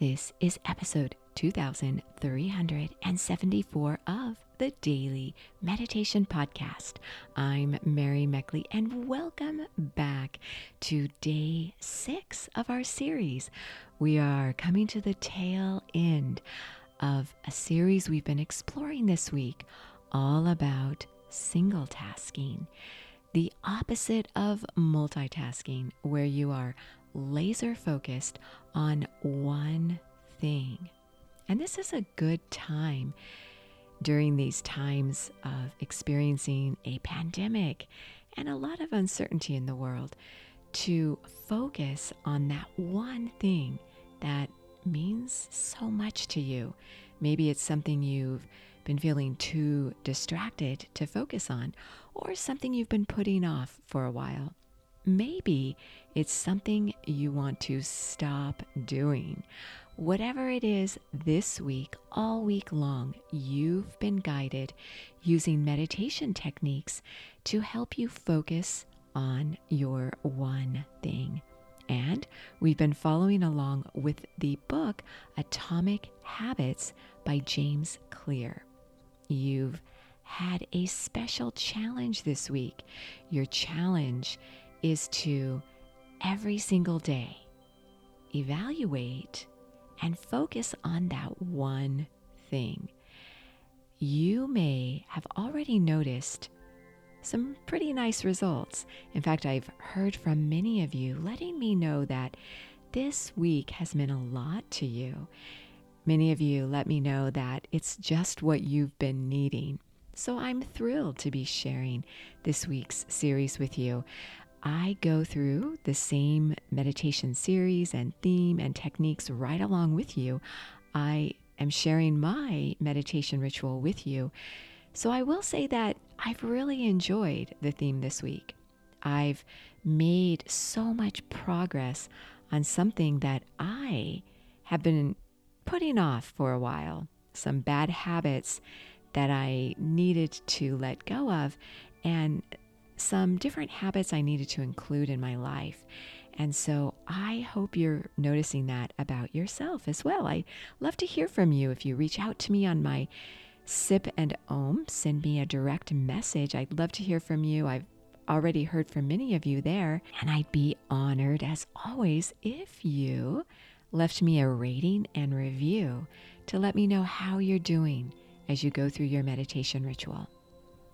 This is episode 2374 of the Daily Meditation Podcast. I'm Mary Meckley, and welcome back to day six of our series. We are coming to the tail end of a series we've been exploring this week, all about single tasking, the opposite of multitasking, where you are laser focused on one thing. And this is a good time during these times of experiencing a pandemic and a lot of uncertainty in the world to focus on that one thing that means so much to you. Maybe it's something you've been feeling too distracted to focus on, or something you've been putting off for a while. Maybe it's something you want to stop doing. Whatever it is this week, all week long, you've been guided using meditation techniques to help you focus on your one thing. And we've been following along with the book Atomic Habits by James Clear. You've had a special challenge this week. Your challenge is to every single day evaluate and focus on that one thing. You may have already noticed some pretty nice results. In fact, I've heard from many of you letting me know that this week has meant a lot to you. Many of you let me know that it's just what you've been needing. So I'm thrilled to be sharing this week's series with you. I go through the same meditation series and theme and techniques right along with you. I am sharing my meditation ritual with you. So I will say that I've really enjoyed the theme this week. I've made so much progress on something that I have been putting off for a while, some bad habits that I needed to let go of. And some different habits I needed to include in my life. And so I hope you're noticing that about yourself as well. I love to hear from you. If you reach out to me on my Sip and Om, send me a direct message. I'd love to hear from you. I've already heard from many of you there, and I'd be honored as always if you left me a rating and review to let me know how you're doing as you go through your meditation ritual.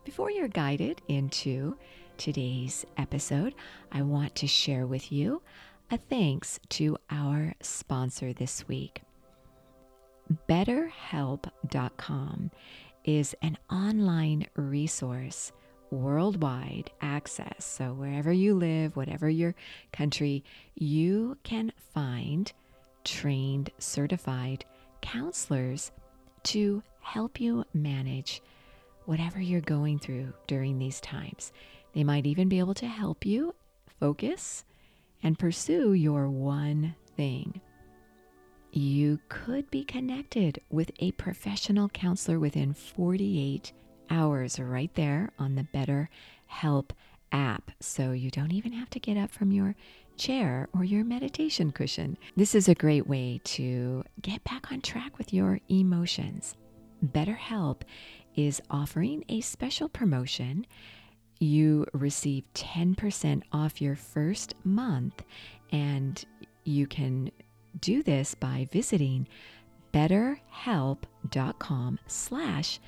Before you're guided into today's episode, I want to share with you a thanks to our sponsor this week. BetterHelp.com is an online resource, worldwide access. So, wherever you live, whatever your country, you can find trained, certified counselors to help you manage whatever you're going through during these times. They might even be able to help you focus and pursue your one thing. You could be connected with a professional counselor within 48 hours, right there on the Better Help app. So you don't even have to get up from your chair or your meditation cushion. This is a great way to get back on track with your emotions. BetterHelp is offering a special promotion. You receive 10% off your first month, and you can do this by visiting betterhelp.com slash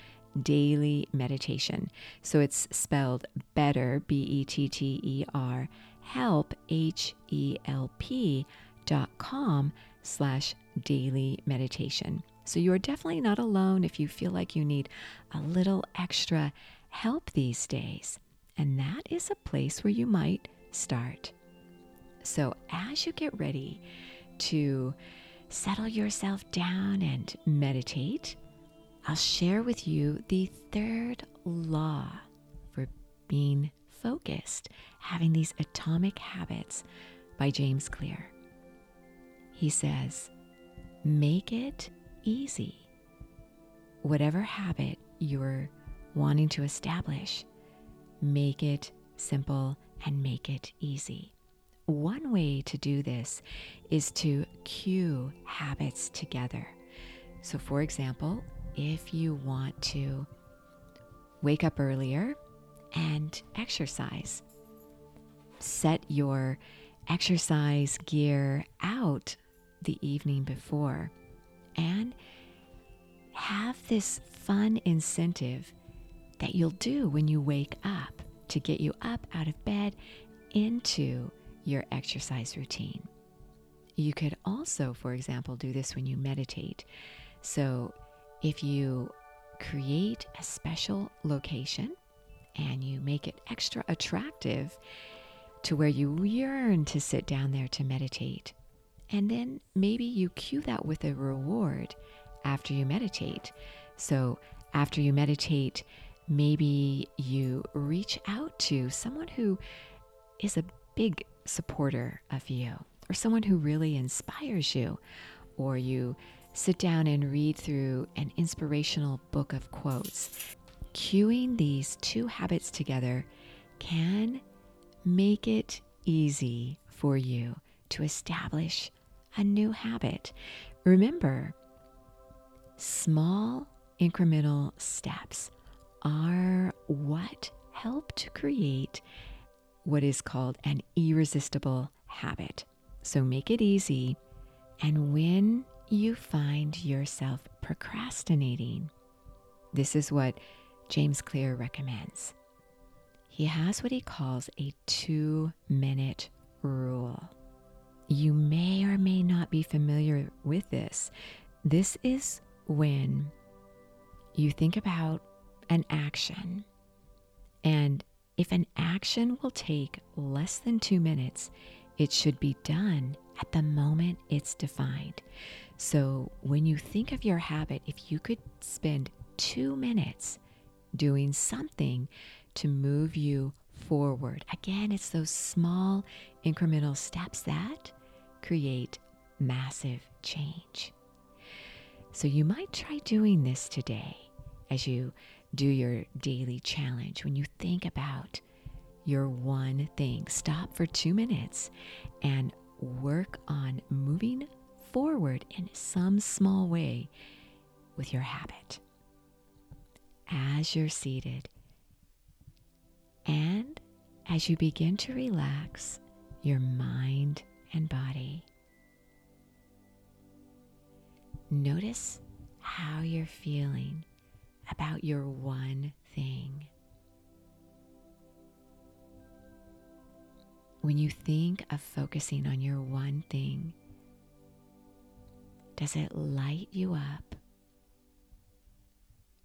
daily meditation. So it's spelled better, B E T T E R, help, H E L P dot com slash daily meditation. So you are definitely not alone if you feel like you need a little extra help these days. And that is a place where you might start. So as you get ready to settle yourself down and meditate, I'll share with you the third law for being focused, having these atomic habits by James Clear. He says, make it easy. Whatever habit you're wanting to establish, make it simple and make it easy. one way to do this is to cue habits together. So, for example, if you want to wake up earlier and exercise, set your exercise gear out the evening before and have this fun incentive that you'll do when you wake up to get you up out of bed into your exercise routine. You could also, for example, do this when you meditate. So if you create a special location and you make it extra attractive to where you yearn to sit down there to meditate, and then maybe you cue that with a reward after you meditate. So after you meditate, maybe you reach out to someone who is a big supporter of you or someone who really inspires you, or you sit down and read through an inspirational book of quotes. Cueing these two habits together can make it easy for you to establish a new habit. Remember, small incremental steps are what help to create what is called an irresistible habit. So make it easy. And when you find yourself procrastinating, this is what James Clear recommends. He has what he calls a two minute rule. You may or may not be familiar with this. This is when you think about an action, and if an action will take less than two minutes, it should be done at the moment it's defined. So when you think of your habit, if you could spend two minutes doing something to move you forward, again, it's those small incremental steps that create massive change. So you might try doing this today as you do your daily challenge. When you think about your one thing, stop for two minutes and work on moving forward in some small way with your habit. As you're seated and as you begin to relax your mind and body, notice how you're feeling about your one thing. When you think of focusing on your one thing, does it light you up?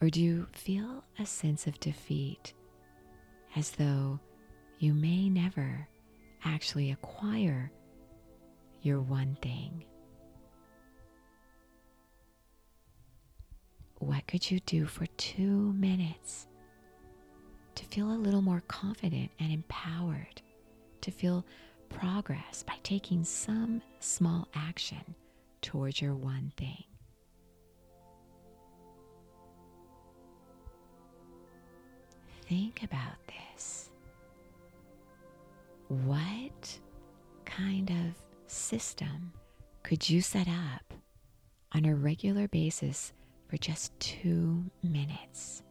Or do you feel a sense of defeat as though you may never actually acquire your one thing? What could you do for two minutes to feel a little more confident and empowered, to feel progress by taking some small action towards your one thing? Think about this. What kind of system could you set up on a regular basis for just two minutes.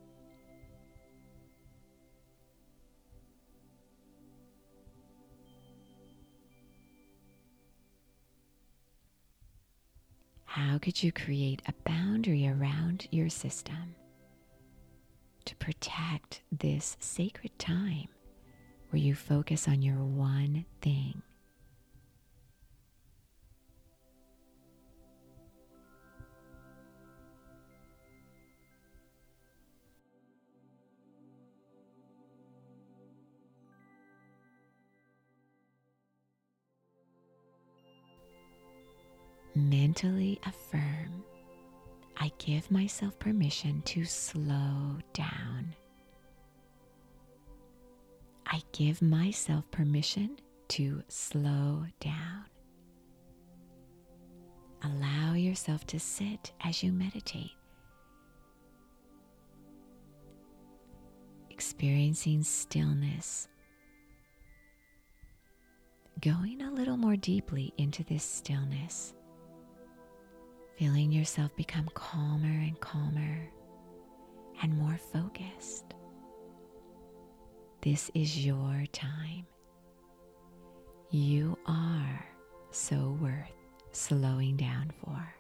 How could you create a boundary around your system to protect this sacred time where you focus on your one thing? Mentally affirm I give myself permission to slow down. I give myself permission to slow down. Allow yourself to sit as you meditate, experiencing stillness, going a little more deeply into this stillness, feeling yourself become calmer and calmer and more focused. This is your time. You are so worth slowing down for.